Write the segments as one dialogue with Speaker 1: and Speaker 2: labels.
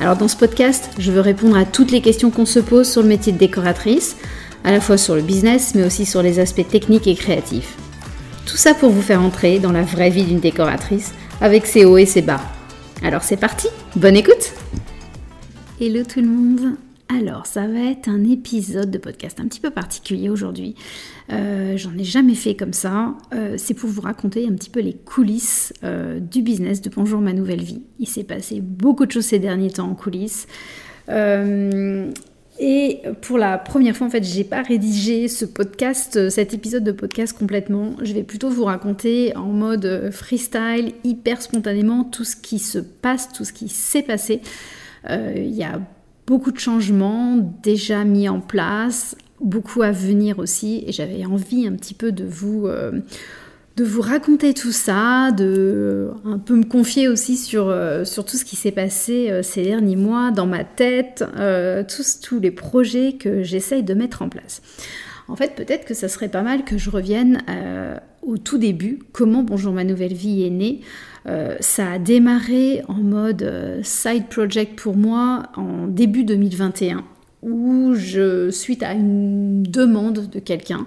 Speaker 1: Alors dans ce podcast, je veux répondre à toutes les questions qu'on se pose sur le métier de décoratrice, à la fois sur le business, mais aussi sur les aspects techniques et créatifs. Tout ça pour vous faire entrer dans la vraie vie d'une décoratrice, avec ses hauts et ses bas. Alors c'est parti, bonne écoute Hello tout le monde alors, ça va être un épisode de podcast un petit peu particulier aujourd'hui. Euh, j'en ai jamais fait comme ça. Euh, c'est pour vous raconter un petit peu les coulisses euh, du business de Bonjour ma nouvelle vie. Il s'est passé beaucoup de choses ces derniers temps en coulisses. et pour la première fois, en fait, j'ai pas rédigé ce podcast, cet épisode de podcast complètement. Je vais plutôt vous raconter en mode freestyle, hyper spontanément, tout ce qui se passe, tout ce qui s'est passé. Il y a beaucoup de changements déjà mis en place, beaucoup à venir aussi, et j'avais envie un petit peu de vous, euh, de vous raconter tout ça, de un peu me confier aussi sur, euh, tout ce qui s'est passé euh, ces derniers mois dans ma tête, tous, tous les projets que j'essaye de mettre en place. En fait, peut-être que ça serait pas mal que je revienne au tout début, comment Bonjour ma nouvelle vie est née. Euh, ça a démarré en mode euh, side project pour moi en début 2021 où je, suite à une demande de quelqu'un,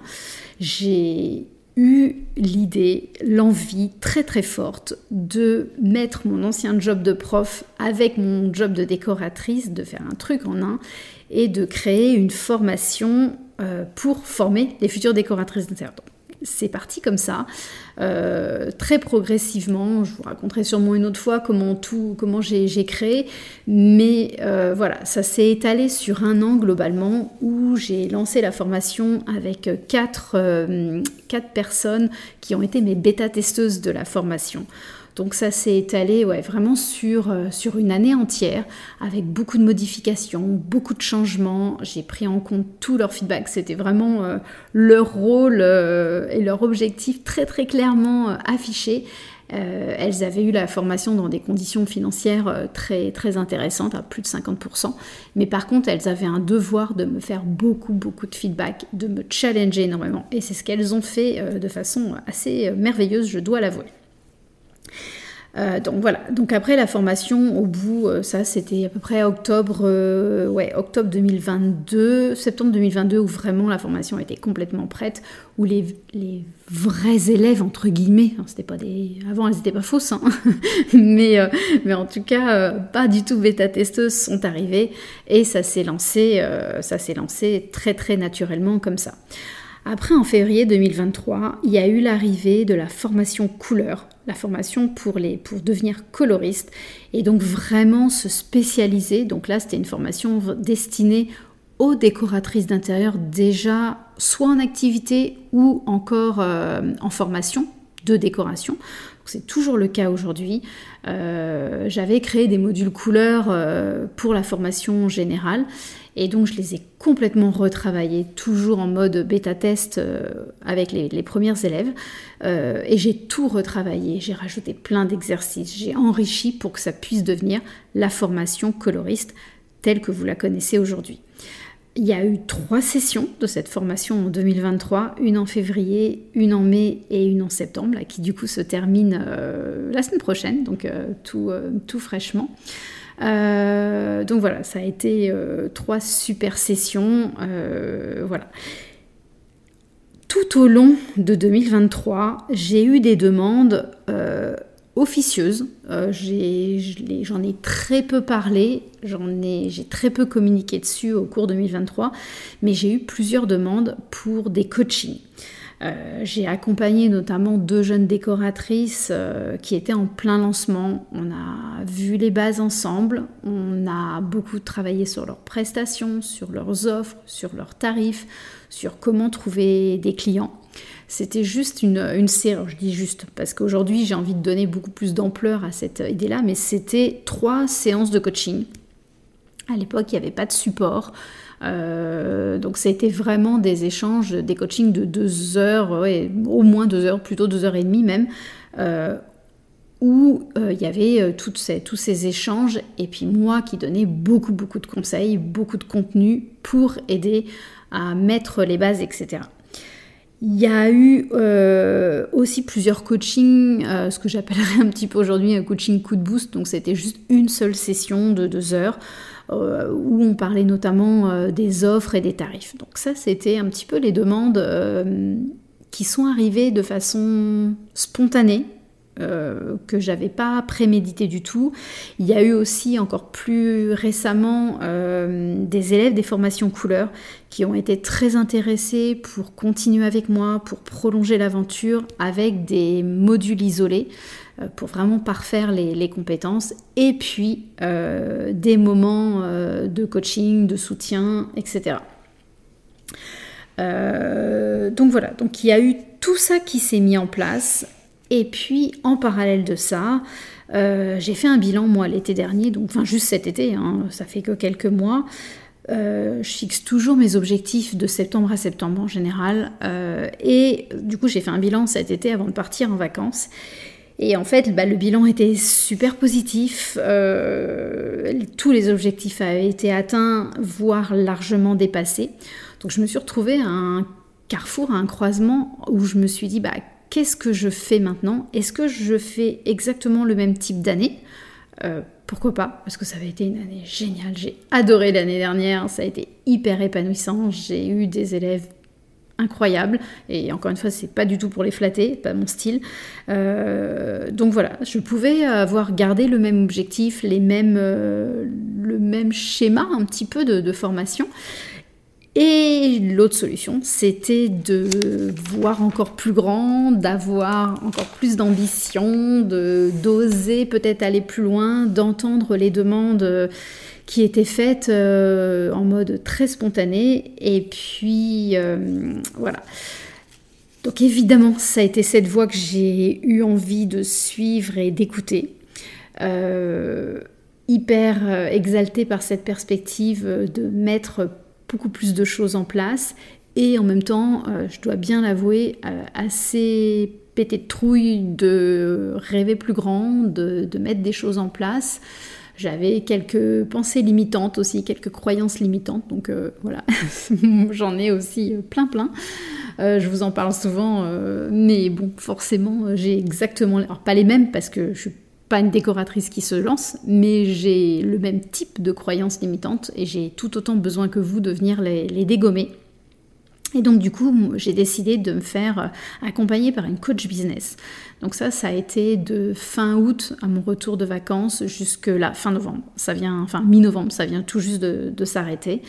Speaker 1: j'ai eu l'idée, l'envie très très forte de mettre mon ancien job de prof avec mon job de décoratrice, de faire un truc en un et de créer une formation euh, pour former les futures décoratrices d'intérieur c'est parti comme ça, euh, très progressivement. Je vous raconterai sûrement une autre fois comment tout, comment j'ai créé, mais euh, voilà, ça s'est étalé sur un an globalement où j'ai lancé la formation avec quatre, euh, quatre personnes qui ont été mes bêta-testeuses de la formation. Donc ça s'est étalé ouais, vraiment sur, euh, sur une année entière, avec beaucoup de modifications, beaucoup de changements. J'ai pris en compte tout leur feedback. C'était vraiment euh, leur rôle euh, et leur objectif très très clairement affichés. elles avaient eu la formation dans des conditions financières très, très intéressantes, à plus de 50%. Mais par contre, elles avaient un devoir de me faire beaucoup, beaucoup de feedback, de me challenger énormément. Et c'est ce qu'elles ont fait de façon assez merveilleuse, je dois l'avouer. Euh, donc voilà, donc après la formation, au bout, euh, ça c'était à peu près octobre, euh, octobre 2022, septembre 2022, où vraiment la formation était complètement prête, où les, vrais élèves, entre guillemets, hein, c'était pas des, avant elles n'étaient pas fausses, hein, mais, mais en tout cas, pas du tout bêta-testeuses sont arrivées, et ça s'est lancé, ça s'est lancé très très naturellement comme ça. Après, en février 2023, il y a eu l'arrivée de la formation couleur, la formation pour, devenir coloriste et donc vraiment se spécialiser. Donc là, c'était une formation destinée aux décoratrices d'intérieur déjà soit en activité ou encore euh, en formation de décoration. C'est toujours le cas aujourd'hui. Euh, j'avais créé des modules couleurs euh, pour la formation générale et donc je les ai complètement retravaillés, toujours en mode bêta-test euh, avec les, les, premières élèves. et j'ai tout retravaillé, j'ai rajouté plein d'exercices, j'ai enrichi pour que ça puisse devenir la formation coloriste telle que vous la connaissez aujourd'hui. Il y a eu trois sessions de cette formation en 2023, une en février, une en mai et une en septembre, qui du coup se termine euh, la semaine prochaine, donc euh, tout, euh, tout, fraîchement. Donc voilà, ça a été trois super sessions. voilà. Tout au long de 2023, j'ai eu des demandes officieuse. Euh, j'en ai, très peu parlé, j'ai très peu communiqué dessus au cours 2023, mais j'ai eu plusieurs demandes pour des coachings. Euh, j'ai accompagné notamment deux jeunes décoratrices euh, qui étaient en plein lancement. On a vu les bases ensemble, on a beaucoup travaillé sur leurs prestations, sur leurs offres, sur leurs tarifs, sur comment trouver des clients. C'était juste une, une série, je dis juste, parce qu'aujourd'hui j'ai envie de donner beaucoup plus d'ampleur à cette idée-là, mais c'était trois séances de coaching À l'époque, il n'y avait pas de support. Euh, donc c'était vraiment des échanges, des coachings de deux heures, au moins deux heures, plutôt deux heures et demie même, euh, où euh, il y avait toutes ces, tous ces échanges et puis moi qui donnais beaucoup beaucoup de conseils, beaucoup de contenu pour aider à mettre les bases, etc. Il y a eu aussi plusieurs coachings, ce que j'appellerais un petit peu aujourd'hui un coaching coup de boost. Donc c'était juste une seule session de deux heures euh, où on parlait notamment euh, des offres et des tarifs. Donc ça, c'était un petit peu les demandes euh, qui sont arrivées de façon spontanée, euh, que j'avais pas prémédité du tout. Il y a eu aussi encore plus récemment des élèves des formations couleurs qui ont été très intéressés pour continuer avec moi, pour prolonger l'aventure avec des modules isolés. Euh, pour vraiment parfaire les, compétences, et puis euh, des moments euh, de coaching, de soutien, etc. donc voilà, donc il y a eu tout ça qui s'est mis en place, et puis en parallèle de ça, j'ai fait un bilan moi l'été dernier, donc enfin juste cet été, hein, ça fait que quelques mois. je fixe toujours mes objectifs de septembre à septembre en général. et du coup, j'ai fait un bilan cet été avant de partir en vacances. Et en fait, bah, le bilan était super positif. Euh, tous les objectifs avaient été atteints, voire largement dépassés. Donc je me suis retrouvée à un carrefour, à un croisement où je me suis dit, bah, qu'est-ce que je fais maintenant? Est-ce que je fais exactement le même type d'année? Euh, Pourquoi pas? Parce que ça avait été une année géniale. J'ai adoré l'année dernière. Ça a été hyper épanouissant. J'ai eu des élèves incroyable. Et encore une fois, c'est pas du tout pour les flatter, pas mon style. Euh, donc voilà, je pouvais avoir gardé le même objectif, euh, le même schéma un petit peu de, formation. Et l'autre solution, c'était de voir encore plus grand, d'avoir encore plus d'ambition, d'oser peut-être aller plus loin, d'entendre les demandes qui était faite euh, en mode très spontané. Et puis, euh, voilà. Donc évidemment, ça a été cette voie que j'ai eu envie de suivre et d'écouter. Euh, hyper exaltée par cette perspective de mettre plus de choses en place et en même temps, je dois bien l'avouer, assez pété de trouille de rêver plus grand, de, mettre des choses en place. J'avais quelques pensées limitantes aussi, quelques croyances limitantes. Donc euh, voilà, j'en ai aussi euh, plein plein. Euh, je vous en parle souvent, mais bon, forcément, j'ai exactement, pas les mêmes parce que je suis pas une décoratrice qui se lance, mais j'ai le même type de croyances limitantes et j'ai tout autant besoin que vous de venir les, dégommer. Et donc du coup, j'ai décidé de me faire accompagner par une coach business. Donc ça, ça a été de fin août à mon retour de vacances jusque là, fin novembre. Ça vient, enfin mi-novembre, ça vient tout juste de, s'arrêter.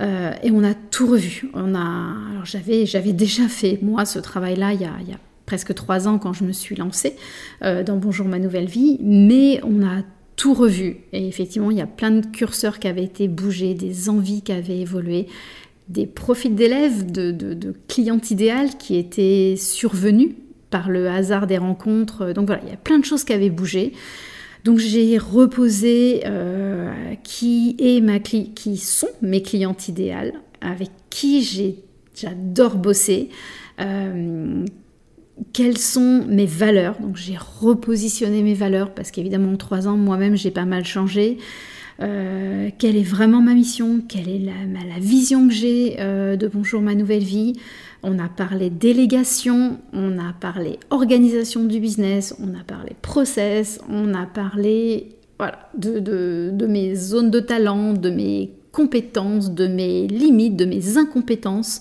Speaker 1: Euh, et on a tout revu. On a, alors j'avais, j'avais déjà fait moi ce travail-là il y a, presque trois ans quand je me suis lancée euh, dans Bonjour ma nouvelle vie, mais on a tout revu. Et effectivement, il y a plein de curseurs qui avaient été bougés, des envies qui avaient évolué, des profils d'élèves, de, de, clientes idéales qui étaient survenus par le hasard des rencontres. Donc voilà, il y a plein de choses qui avaient bougé. Donc j'ai reposé euh, qui, est ma qui sont mes clientes idéales, avec qui j'adore bosser, euh, quelles sont mes valeurs. Donc j'ai repositionné mes valeurs parce qu'évidemment en trois ans moi-même j'ai pas mal changé. Euh, quelle est vraiment ma mission, quelle est la, vision que j'ai euh, de Bonjour ma nouvelle vie? On a parlé délégation, on a parlé organisation du business, on a parlé process, on a parlé de mes zones de talent, de mes compétences, de mes limites, de mes incompétences.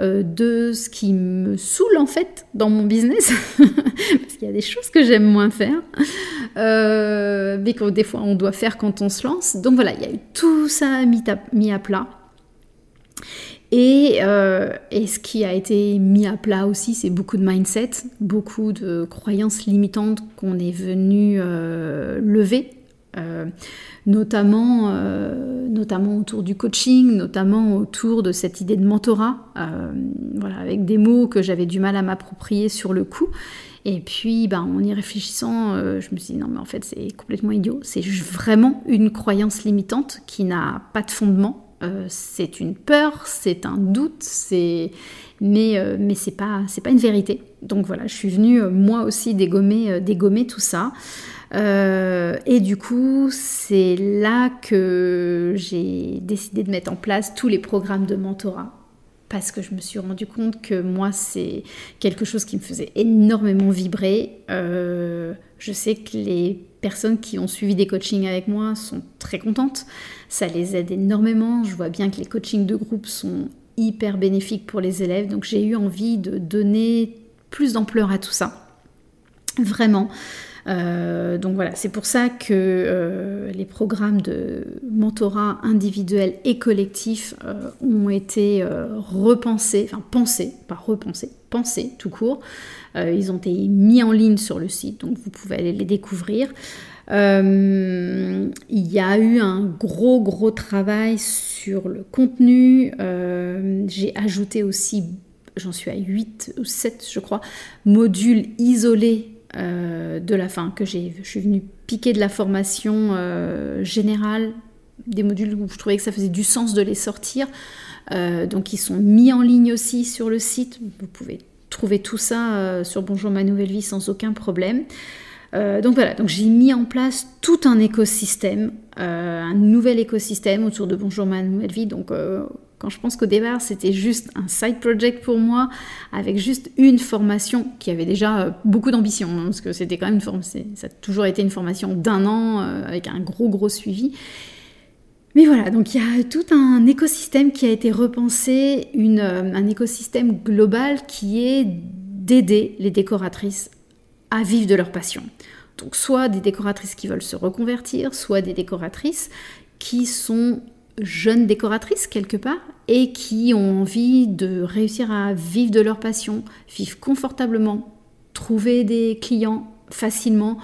Speaker 1: Euh, de ce qui me saoule en fait dans mon business, parce qu'il y a des choses que j'aime moins faire, euh, mais que des fois on doit faire quand on se lance. Donc voilà, il y a eu tout ça mis à, mis à plat. Et, euh, et, ce qui a été mis à plat aussi, c'est beaucoup de mindset, beaucoup de croyances limitantes qu'on est venu lever notamment, euh, notamment autour du coaching, notamment autour de cette idée de mentorat, euh, voilà, avec des mots que j'avais du mal à m'approprier sur le coup. Et puis, ben, en y réfléchissant, je me suis dit non, mais en fait, c'est complètement idiot. C'est vraiment une croyance limitante qui n'a pas de fondement. C'est une peur, c'est un doute, c'est mais, euh, mais c'est pas, pas une vérité. Donc voilà, je suis venue euh, moi aussi dégommer, euh, dégommer tout ça. et du coup, c'est là que j'ai décidé de mettre en place tous les programmes de mentorat. Parce que je me suis rendu compte que moi, c'est quelque chose qui me faisait énormément vibrer. je sais que les personnes qui ont suivi des coachings avec moi sont très contentes. Ça les aide énormément. Je vois bien que les coachings de groupe sont hyper bénéfique pour les élèves. Donc j'ai eu envie de donner plus d'ampleur à tout ça. Vraiment. Euh, donc voilà, c'est pour ça que euh, les programmes de mentorat individuel et collectif euh, ont été repensés, enfin pensés, pas repensés, tout court. ils ont été mis en ligne sur le site, donc vous pouvez aller les découvrir. il y a eu un gros gros travail sur le contenu. J'ai ajouté aussi, j'en suis à 8 ou 7 je crois, modules isolés euh, de la fin, que j'ai, je suis venue piquer de la formation euh, générale, des modules où je trouvais que ça faisait du sens de les sortir. Euh, donc ils sont mis en ligne aussi sur le site. Vous pouvez trouver tout ça sur Bonjour ma nouvelle vie sans aucun problème. donc voilà, donc j'ai mis en place tout un écosystème, un nouvel écosystème autour de Bonjour ma nouvelle vie. Donc quand je pense qu'au départ, c'était juste un side project pour moi, avec juste une formation qui avait déjà euh, beaucoup d'ambition, hein, parce que c'était quand même une formation, ça a toujours été une formation d'un an, euh, avec un gros gros suivi. Mais voilà, donc il y a tout un écosystème qui a été repensé, euh, un écosystème global qui est d'aider les décoratrices à vivre de leur passion. Donc soit des décoratrices qui veulent se reconvertir, soit des décoratrices qui sont jeunes décoratrices quelque part et qui ont envie de réussir à vivre de leur passion, vivre confortablement, trouver des clients facilement.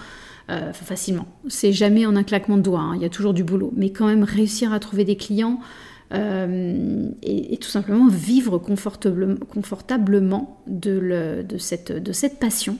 Speaker 1: Euh, facilement, c'est jamais en un claquement de doigts, hein, il y a toujours du boulot, mais quand même réussir à trouver des clients euh, et, tout simplement vivre confortablement, de cette passion.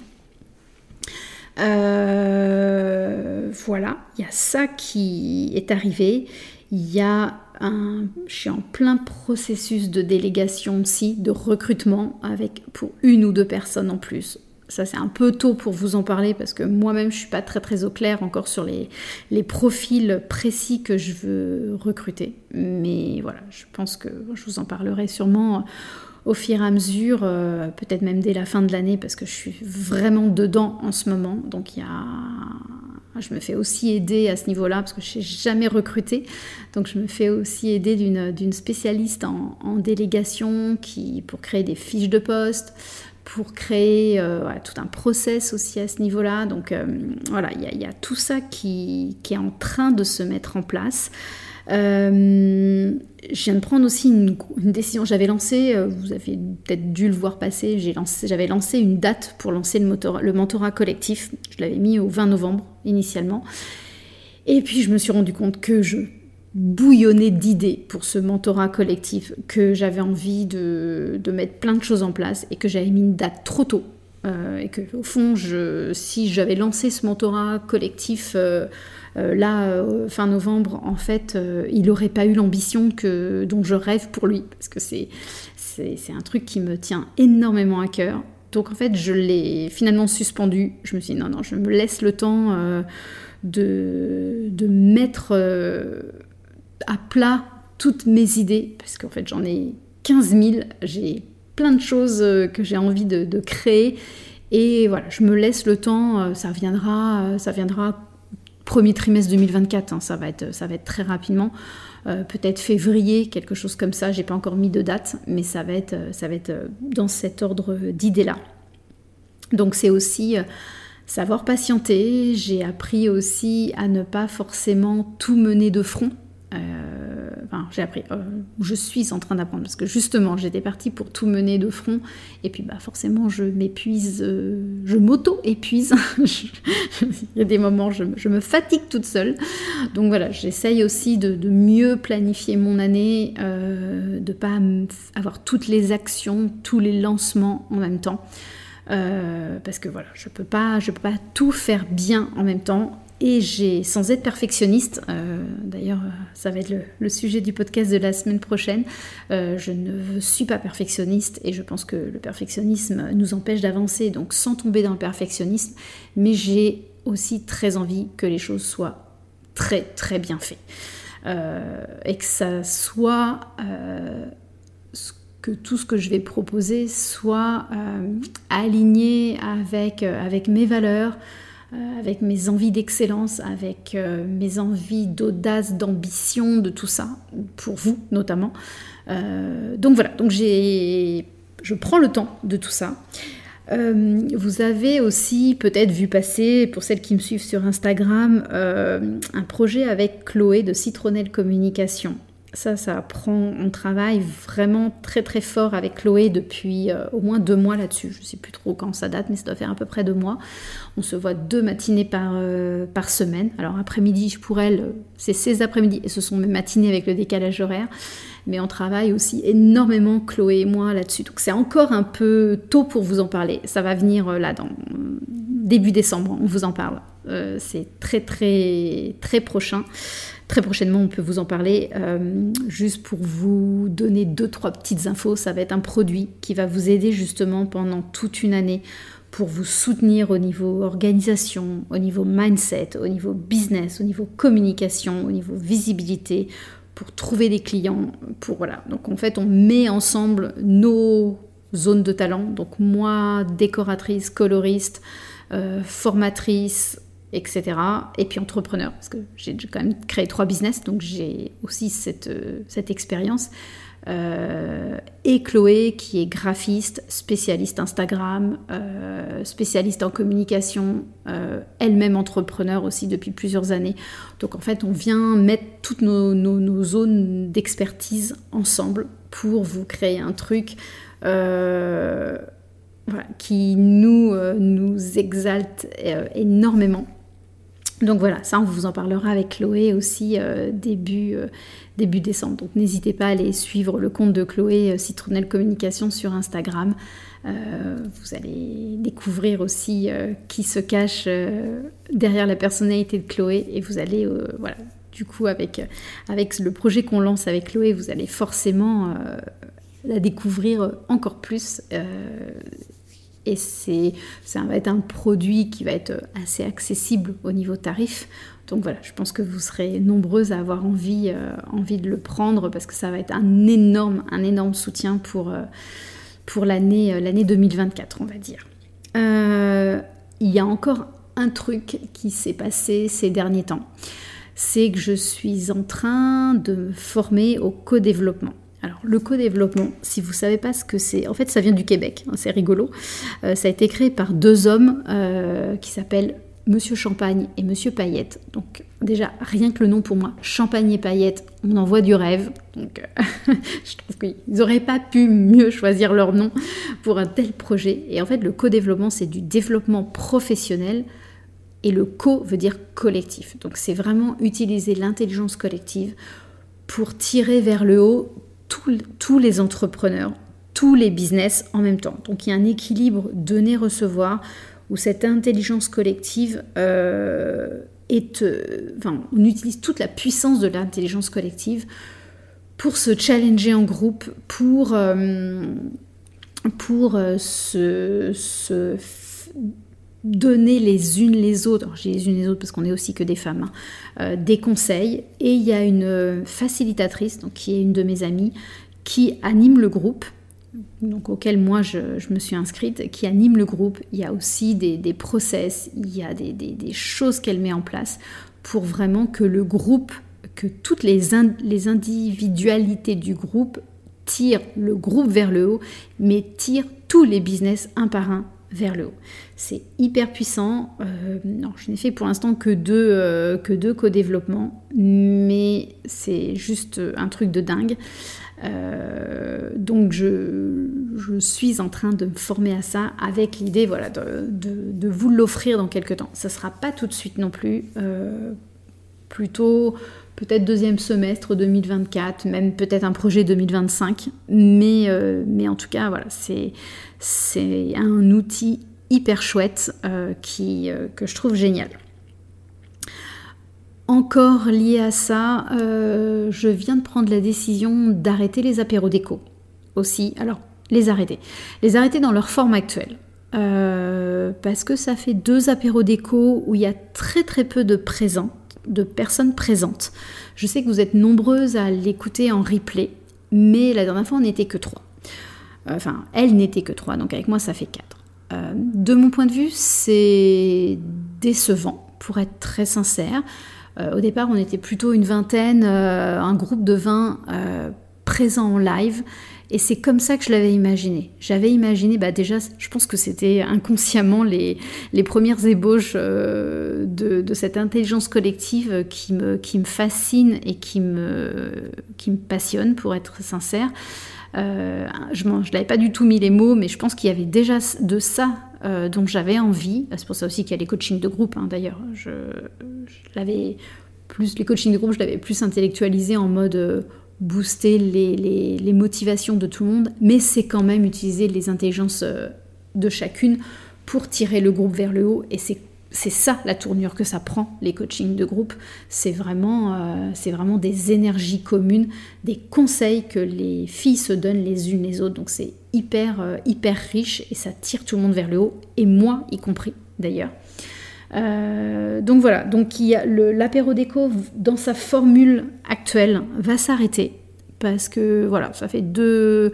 Speaker 1: Euh, voilà, il y a ça qui est arrivé. Il y a un, je suis en plein processus de délégation aussi, de recrutement avec pour une ou deux personnes en plus. Ça c'est un peu tôt pour vous en parler parce que moi-même je suis pas très très au clair encore sur les, les profils précis que je veux recruter. Mais voilà, je pense que je vous en parlerai sûrement au fur et à mesure, euh, peut-être même dès la fin de l'année, parce que je suis vraiment dedans en ce moment. Donc il y a je me fais aussi aider à ce niveau-là parce que je n'ai jamais recruté. Donc je me fais aussi aider d'une spécialiste en, délégation qui, pour créer des fiches de poste, pour créer euh, tout un process aussi à ce niveau-là. Donc euh, voilà, il y, a tout ça qui, est en train de se mettre en place. Euh, je viens de prendre aussi une, décision. J'avais lancé, euh, vous avez peut-être dû le voir passer, j'avais lancé, une date pour lancer le, le mentorat collectif. Je l'avais mis au 20 novembre initialement. Et puis je me suis rendu compte que je bouillonnais d'idées pour ce mentorat collectif, que j'avais envie de, mettre plein de choses en place et que j'avais mis une date trop tôt. Euh, et que au fond, je, si j'avais lancé ce mentorat collectif euh, là, euh, fin novembre, en fait, il n'aurait pas eu l'ambition dont je rêve pour lui, parce que c'est, c'est, un truc qui me tient énormément à cœur. Donc en fait, je l'ai finalement suspendu. Je me suis dit, non, non, je me laisse le temps de, de mettre à plat toutes mes idées, parce qu'en fait, j'en ai 15 000. J'ai plein de choses que j'ai envie de, créer. Et voilà, je me laisse le temps, ça viendra, ça viendra premier trimestre 2024, hein, ça, va être, très rapidement. Euh, peut-être février, quelque chose comme ça, j'ai pas encore mis de date, mais ça va être, ça va être euh, dans cet ordre d'idées-là. Donc c'est aussi euh, savoir patienter, j'ai appris aussi à ne pas forcément tout mener de front. Enfin, j'ai appris, je suis en train d'apprendre parce que justement j'étais partie pour tout mener de front et puis bah forcément je m'épuise, je m'auto-épuise. Il y a des moments je, je, me fatigue toute seule. Donc voilà, j'essaye aussi de, mieux planifier mon année, de ne pas avoir toutes les actions, tous les lancements en même temps. parce que voilà, je peux peux pas tout faire bien en même temps. Et j'ai, sans être perfectionniste, d'ailleurs ça va être le, sujet du podcast de la semaine prochaine, je ne suis pas perfectionniste et je pense que le perfectionnisme nous empêche d'avancer, donc sans tomber dans le perfectionnisme, mais j'ai aussi très envie que les choses soient très très bien faites. Euh, et que ça soit euh, que tout ce que je vais proposer soit euh, aligné avec, avec mes valeurs, avec mes envies d'excellence, avec mes envies d'audace, d'ambition, de tout ça, pour vous notamment. donc voilà, donc je prends le temps de tout ça. Euh, vous avez aussi peut-être vu passer, pour celles qui me suivent sur Instagram, euh, un projet avec Chloé de Citronnelle Communication. Ça, ça prend, on travaille vraiment très très fort avec Chloé depuis euh, au moins deux mois là-dessus. Je ne sais plus trop quand ça date, mais ça doit faire à peu près deux mois. On se voit deux matinées par, par semaine. Alors après-midi, pour elle, c'est ses après-midi et ce sont mes matinées avec le décalage horaire mais on travaille aussi énormément, Chloé et moi, là-dessus. Donc c'est encore un peu tôt pour vous en parler. Ça va venir euh, là dans début décembre, on vous en parle. Euh, c'est très très très prochain. Très prochainement, on peut vous en parler. Euh, juste pour vous donner deux, trois petites infos, ça va être un produit qui va vous aider justement pendant toute une année pour vous soutenir au niveau organisation, au niveau mindset, au niveau business, au niveau communication, au niveau visibilité, pour trouver des clients, pour voilà. Donc en fait, on met ensemble nos zones de talent. Donc moi, décoratrice, coloriste, euh, formatrice, etc. Et puis entrepreneur, parce que j'ai quand même créé trois business, donc j'ai aussi cette, euh, cette expérience. Euh, et Chloé qui est graphiste, spécialiste Instagram, euh, spécialiste en communication, elle-même entrepreneur aussi depuis plusieurs années. Donc en fait on vient mettre toutes nos, zones d'expertise ensemble pour vous créer un truc qui nous, nous exalte énormément donc voilà, ça on vous en parlera avec Chloé aussi euh, début, euh, début décembre. Donc n'hésitez pas à aller suivre le compte de Chloé euh, Communication sur Instagram. vous allez découvrir aussi qui se cache derrière la personnalité de Chloé et vous allez, voilà, du coup avec, avec le projet qu'on lance avec Chloé, vous allez forcément la découvrir encore plus et c'est, ça va être un produit qui va être assez accessible au niveau tarif. Donc voilà, je pense que vous serez nombreuses à avoir envie, euh, envie de le prendre parce que ça va être un énorme, un énorme soutien pour, euh, l'année, euh, l'année 2024, on va dire. il y a encore un truc qui s'est passé ces derniers temps. C'est que je suis en train de me former au co-développement. Alors, le co-développement, si vous ne savez pas ce que c'est, en fait, ça vient du Québec, hein, c'est rigolo. Euh, ça a été créé par deux hommes euh, qui s'appellent Monsieur Champagne et Monsieur Paillette. Donc, déjà, rien que le nom pour moi, Champagne et Paillette, on envoie du rêve. Donc, euh, je trouve qu'ils n'auraient pas pu mieux choisir leur nom pour un tel projet. Et en fait, le co-développement, c'est du développement professionnel. Et le co veut dire collectif. Donc, c'est vraiment utiliser l'intelligence collective pour tirer vers le haut tous les entrepreneurs, tous les business en même temps. Donc il y a un équilibre donner-recevoir où cette intelligence collective euh, est... Euh, enfin, on utilise toute la puissance de l'intelligence collective pour se challenger en groupe, pour, euh, pour se, se donner les unes les autres, j'ai les unes les autres parce qu'on est aussi que des femmes, hein, euh, des conseils. Et il y a une euh, facilitatrice, donc, qui est une de mes amies, qui anime le groupe, donc auquel moi je, me suis inscrite, qui anime le groupe. Il y a aussi des, process, il y a des, des, choses qu'elle met en place pour vraiment que le groupe, que toutes les, les individualités du groupe tirent le groupe vers le haut, mais tirent tous les business un par un vers le haut. C'est hyper puissant. Euh, je n'ai fait pour l'instant que deux, euh, co-développements, mais c'est juste un truc de dingue. Euh, donc je, suis en train de me former à ça avec l'idée voilà, de, vous l'offrir dans quelques temps. Ça ne sera pas tout de suite non plus. plutôt peut-être deuxième semestre 2024, même peut-être un projet 2025. Mais, euh, mais en tout cas, voilà, c'est, c'est un outil hyper chouette euh, euh, que je trouve génial. Encore lié à ça, je viens de prendre la décision d'arrêter les apéros déco aussi. Alors, les arrêter. Les arrêter dans leur forme actuelle. parce que ça fait deux apéros déco où il y a très très peu de présents de personnes présentes. Je sais que vous êtes nombreuses à l'écouter en replay, mais la dernière fois on n'était que trois. Euh, enfin, elle n'était que trois, donc avec moi ça fait quatre. Euh, de mon point de vue, c'est décevant, pour être très sincère. Euh, au départ, on était plutôt une vingtaine, un groupe de 20 présents en live. Et c'est comme ça que je l'avais imaginé. J'avais imaginé, bah déjà, je pense que c'était inconsciemment les, premières ébauches euh, de, cette intelligence collective qui me, fascine et qui me passionne, pour être sincère. Euh, je ne l'avais pas du tout mis les mots, mais je pense qu'il y avait déjà de ça euh, dont j'avais envie. C'est pour ça aussi qu'il y a les coachings de groupe, hein, d'ailleurs. Je, l'avais plus, les coachings de groupe, je l'avais plus intellectualisé en mode booster les, motivations de tout le monde, mais c'est quand même utiliser les intelligences euh, de chacune pour tirer le groupe vers le haut. Et c'est ça la tournure que ça prend, les coachings de groupe. C'est vraiment, euh, c'est vraiment des énergies communes, des conseils que les filles se donnent les unes les autres. Donc c'est hyper, euh, hyper riche et ça tire tout le monde vers le haut, et moi y compris d'ailleurs. Euh, donc voilà, donc l'apéro déco dans sa formule actuelle va s'arrêter parce que voilà, ça fait deux,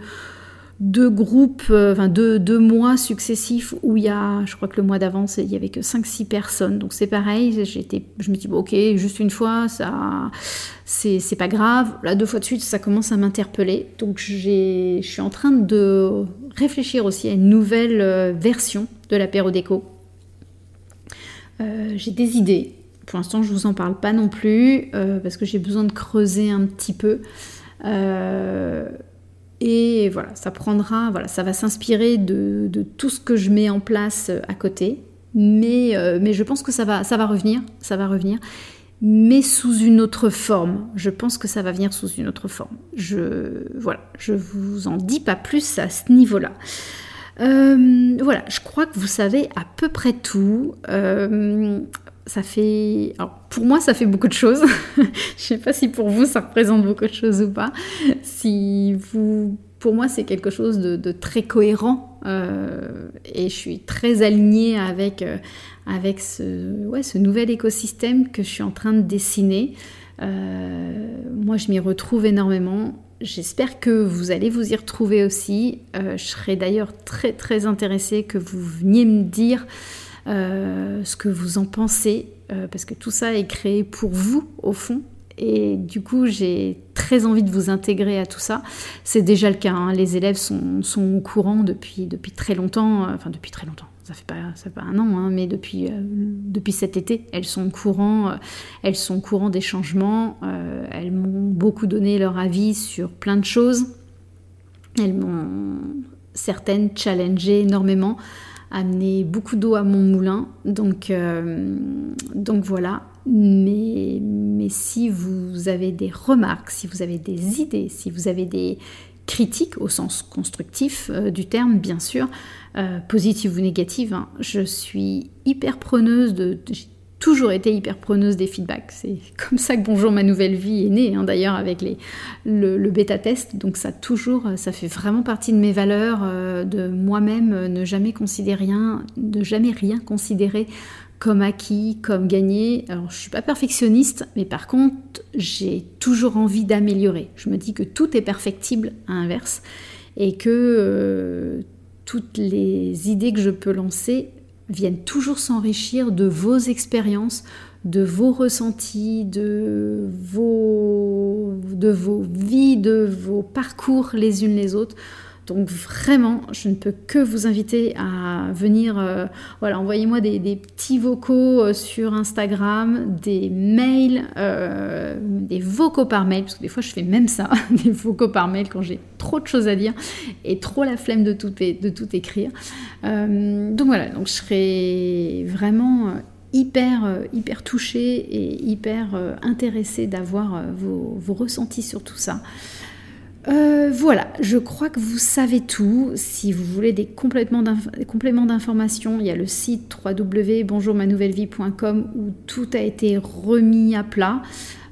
Speaker 1: deux groupes, euh, enfin deux, deux, mois successifs où il y a, je crois que le mois d'avant, il y avait que 5-6 personnes. Donc c'est pareil, j'étais, je me dis, bon, ok, juste une fois, ça, c'est, pas grave. Là, deux fois de suite, ça commence à m'interpeller. Donc je suis en train de réfléchir aussi à une nouvelle euh, version de l'apéro déco euh, j'ai des idées. Pour l'instant, je ne vous en parle pas non plus euh, parce que j'ai besoin de creuser un petit peu. Euh, et voilà, ça prendra, voilà, ça va s'inspirer de, tout ce que je mets en place à côté. Mais, mais je pense que ça va, ça va revenir, ça va revenir, mais sous une autre forme. Je pense que ça va venir sous une autre forme. Je, voilà, je vous en dis pas plus à ce niveau-là. Euh, voilà, je crois que vous savez à peu près tout. Euh, ça fait. pour moi, ça fait beaucoup de choses. je ne sais pas si pour vous, ça représente beaucoup de choses ou pas. Si vous. Pour moi, c'est quelque chose de, très cohérent euh, et je suis très alignée avec, avec ce, nouvel écosystème que je suis en train de dessiner. moi, je m'y retrouve énormément. J'espère que vous allez vous y retrouver aussi. Euh, je serais d'ailleurs très très intéressée que vous veniez me dire euh, ce que vous en pensez, euh, parce que tout ça est créé pour vous au fond. Et du coup, j'ai très envie de vous intégrer à tout ça. C'est déjà le cas. Hein. Les élèves sont, sont, au courant depuis, depuis très longtemps, enfin depuis très longtemps ça fait pas, ça fait pas un an, hein, mais depuis, euh, depuis cet été, elles sont au courant, euh, elles sont courant des changements, euh, elles m'ont beaucoup donné leur avis sur plein de choses, elles m'ont certaines challengé énormément, amené beaucoup d'eau à mon moulin, donc, donc voilà. Mais, mais si vous avez des remarques, si vous avez des idées, si vous avez des, critique au sens constructif euh, du terme, bien sûr, euh, positive ou négative. Hein. Je suis hyper preneuse de. Toujours été hyper preneuse des feedbacks. C'est comme ça que Bonjour ma nouvelle vie est née, hein, d'ailleurs, avec le, bêta-test. Donc ça toujours, ça fait vraiment partie de mes valeurs, euh, de moi-même ne jamais considérer rien, ne jamais rien considérer comme acquis, comme gagné. Alors je suis pas perfectionniste, mais par contre j'ai toujours envie d'améliorer. Je me dis que tout est perfectible à inverse et que euh, toutes les idées que je peux lancer viennent toujours s'enrichir de vos expériences, de vos ressentis, de vos, de vos vies, de vos parcours les unes les autres. Donc vraiment, je ne peux que vous inviter à venir, euh, voilà, envoyez-moi des, petits vocaux euh, sur Instagram, des mails, euh, des vocaux par mail, parce que des fois je fais même ça, des vocaux par mail quand j'ai trop de choses à dire et trop la flemme de tout, de tout écrire. donc voilà, donc je serai vraiment hyper, hyper touchée et hyper intéressée d'avoir vos, ressentis sur tout ça. Voilà, je crois que vous savez tout. Si vous voulez des compléments d'informations, il y a le site www.bonjourmanouvellevie.com où tout a été remis à plat.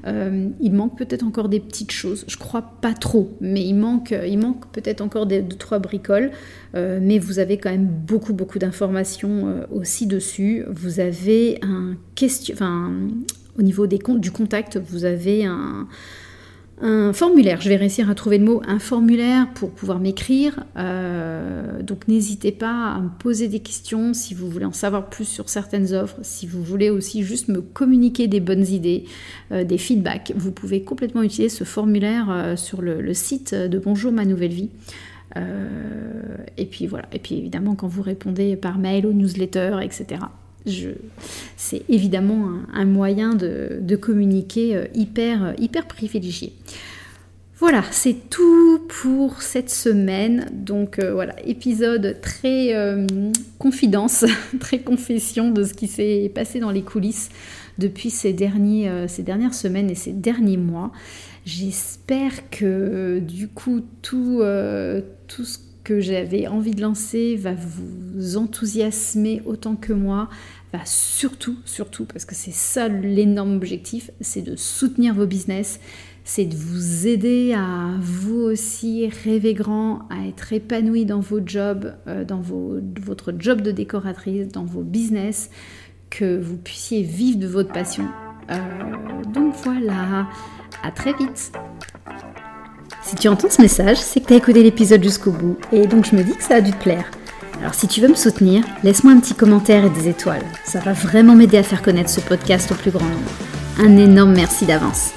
Speaker 1: Euh, il manque peut-être encore des petites choses. Je crois pas trop, mais il manque, euh, peut-être encore des, deux, trois bricoles. Euh, mais vous avez quand même beaucoup, beaucoup d'informations aussi dessus. Vous avez un question, au niveau des comptes du contact, vous avez un un formulaire, je vais réussir à trouver le mot, un formulaire pour pouvoir m'écrire. Euh, donc n'hésitez pas à me poser des questions si vous voulez en savoir plus sur certaines offres, si vous voulez aussi juste me communiquer des bonnes idées, euh, des feedbacks. Vous pouvez complètement utiliser ce formulaire euh, sur le, site de Bonjour ma nouvelle vie. et puis voilà, et puis évidemment quand vous répondez par mail ou newsletter, etc c'est évidemment un, moyen de, communiquer euh, hyper, euh, hyper privilégié. Voilà, c'est tout pour cette semaine. Donc euh, voilà, épisode très confidence, très confession de ce qui s'est passé dans les coulisses depuis ces, derniers, ces dernières semaines et ces derniers mois. J'espère que du coup tout, tout ce que j'avais envie de lancer va vous enthousiasmer autant que moi, va surtout, surtout, parce que c'est ça l'énorme objectif, c'est de soutenir vos business, c'est de vous aider à vous aussi rêver grand, à être épanoui dans vos jobs, euh, dans votre job de décoratrice, dans vos business, que vous puissiez vivre de votre passion. Euh, donc voilà, à très vite si tu entends ce message, c'est que tu as écouté l'épisode jusqu'au bout, et donc je me dis que ça a dû te plaire. Alors si tu veux me soutenir, laisse-moi un petit commentaire et des étoiles. Ça va vraiment m'aider à faire connaître ce podcast au plus grand nombre. Un énorme merci d'avance.